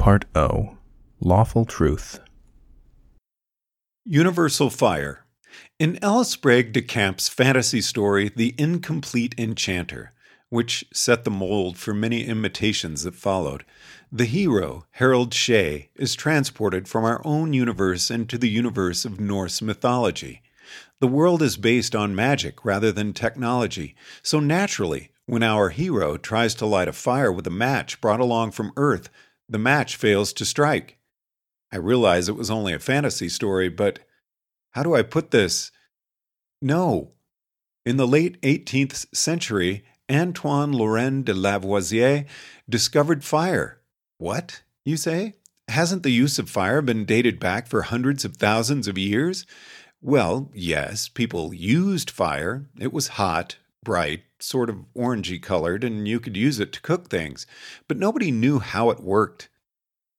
Part O Lawful Truth. Universal Fire. In Ellis Sprague de Camp's fantasy story, The Incomplete Enchanter, which set the mold for many imitations that followed, the hero, Harold Shea, is transported from our own universe into the universe of Norse mythology. The world is based on magic rather than technology, so naturally, when our hero tries to light a fire with a match brought along from Earth, the match fails to strike. I realize it was only a fantasy story, but how do I put this? No. In the late 18th century, Antoine Laurent de Lavoisier discovered fire. What, you say? Hasn't the use of fire been dated back for hundreds of thousands of years? Well, yes, people used fire. It was hot, bright, sort of orangey colored, and you could use it to cook things, but nobody knew how it worked.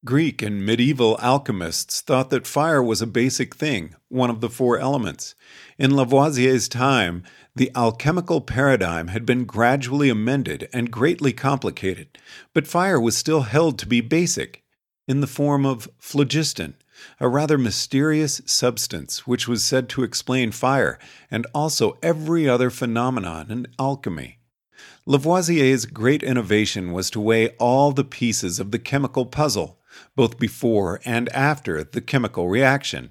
Greek and medieval alchemists thought that fire was a basic thing, one of the four elements. In Lavoisier's time, the alchemical paradigm had been gradually amended and greatly complicated, but fire was still held to be basic, in the form of phlogiston, a rather mysterious substance which was said to explain fire and also every other phenomenon in alchemy. Lavoisier's great innovation was to weigh all the pieces of the chemical puzzle, both before and after the chemical reaction.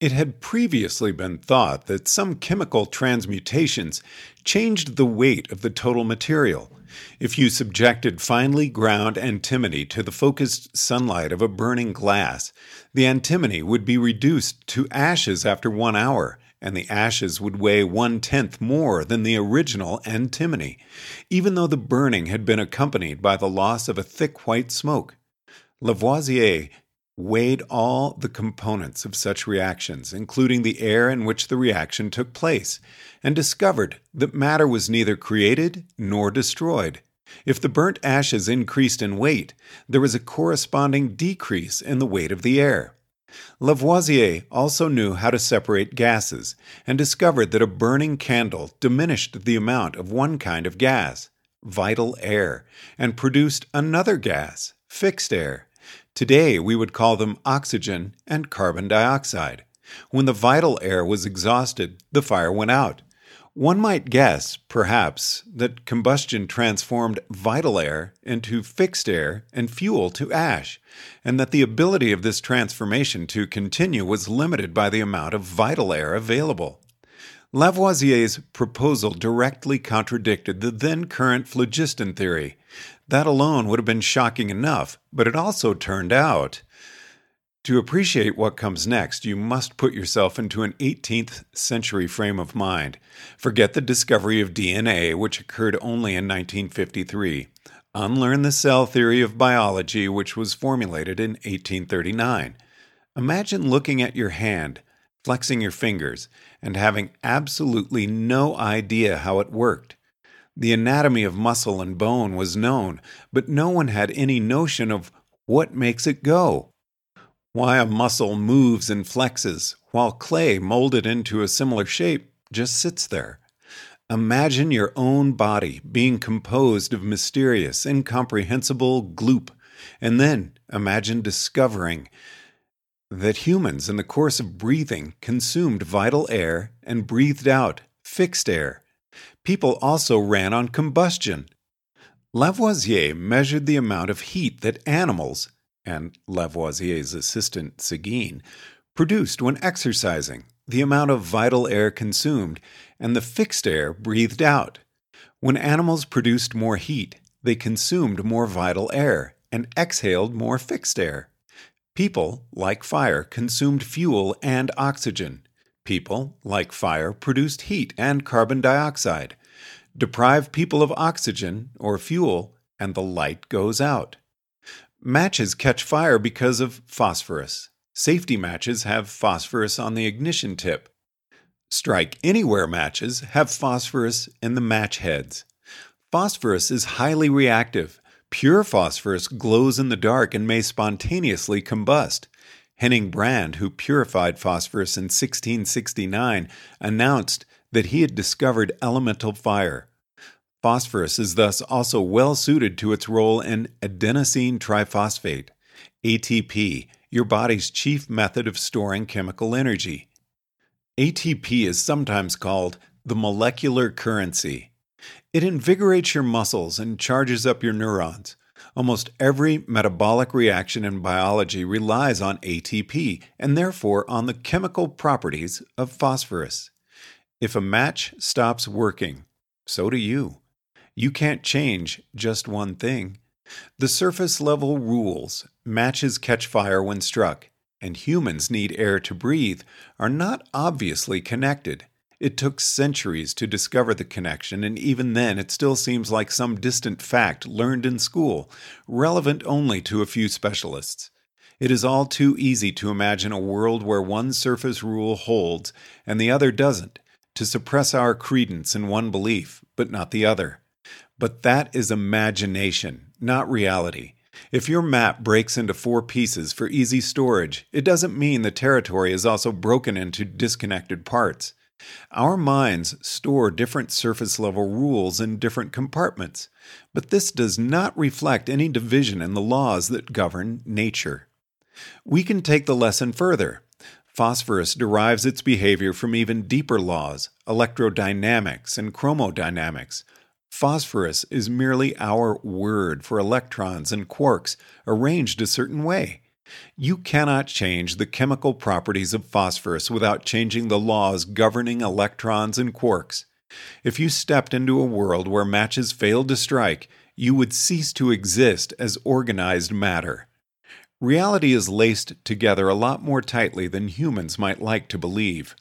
It had previously been thought that some chemical transmutations changed the weight of the total material. If you subjected finely ground antimony to the focused sunlight of a burning glass, the antimony would be reduced to ashes after one hour, and the ashes would weigh one tenth more than the original antimony, even though the burning had been accompanied by the loss of a thick white smoke. Lavoisier weighed all the components of such reactions, including the air in which the reaction took place, and discovered that matter was neither created nor destroyed. If the burnt ashes increased in weight, there was a corresponding decrease in the weight of the air. Lavoisier also knew how to separate gases and discovered that a burning candle diminished the amount of one kind of gas, vital air, and produced another gas, fixed air. Today we would call them oxygen and carbon dioxide. When the vital air was exhausted, the fire went out. One might guess, perhaps, that combustion transformed vital air into fixed air and fuel to ash, and that the ability of this transformation to continue was limited by the amount of vital air available. Lavoisier's proposal directly contradicted the then current phlogiston theory. That alone would have been shocking enough, but it also turned out. To appreciate what comes next, you must put yourself into an 18th century frame of mind. Forget the discovery of DNA, which occurred only in 1953. Unlearn the cell theory of biology, which was formulated in 1839. Imagine looking at your hand flexing your fingers, and having absolutely no idea how it worked. The anatomy of muscle and bone was known, but no one had any notion of what makes it go. Why a muscle moves and flexes, while clay molded into a similar shape just sits there. Imagine your own body being composed of mysterious, incomprehensible gloop, and then imagine discovering that humans, in the course of breathing, consumed vital air and breathed out fixed air. People also ran on combustion. Lavoisier measured the amount of heat that animals, and Lavoisier's assistant Seguin, produced when exercising, the amount of vital air consumed, and the fixed air breathed out. When animals produced more heat, they consumed more vital air and exhaled more fixed air. People, like fire, consumed fuel and oxygen. People, like fire, produced heat and carbon dioxide. Deprive people of oxygen or fuel, and the light goes out. Matches catch fire because of phosphorus. Safety matches have phosphorus on the ignition tip. Strike anywhere matches have phosphorus in the match heads. Phosphorus is highly reactive Pure phosphorus glows in the dark and may spontaneously combust. Hennig Brand, who purified phosphorus in 1669, announced that he had discovered elemental fire. Phosphorus is thus also well suited to its role in adenosine triphosphate. ATP, your body's chief method of storing chemical energy. ATP is sometimes called the molecular currency. It invigorates your muscles and charges up your neurons. Almost every metabolic reaction in biology relies on ATP and therefore on the chemical properties of phosphorus. If a match stops working, so do you. You can't change just one thing. The surface level rules matches catch fire when struck, and humans need air to breathe are not obviously connected. It took centuries to discover the connection, and even then it still seems like some distant fact learned in school, relevant only to a few specialists. It is all too easy to imagine a world where one surface rule holds and the other doesn't, to suppress our credence in one belief, but not the other. But that is imagination, not reality. If your map breaks into four pieces for easy storage, it doesn't mean the territory is also broken into disconnected parts. Our minds store different surface level rules in different compartments, but this does not reflect any division in the laws that govern nature. We can take the lesson further. Phosphorus derives its behavior from even deeper laws, electrodynamics and chromodynamics. Phosphorus is merely our word for electrons and quarks arranged a certain way. You cannot change the chemical properties of phosphorus without changing the laws governing electrons and quarks. If you stepped into a world where matches failed to strike, you would cease to exist as organized matter. Reality is laced together a lot more tightly than humans might like to believe.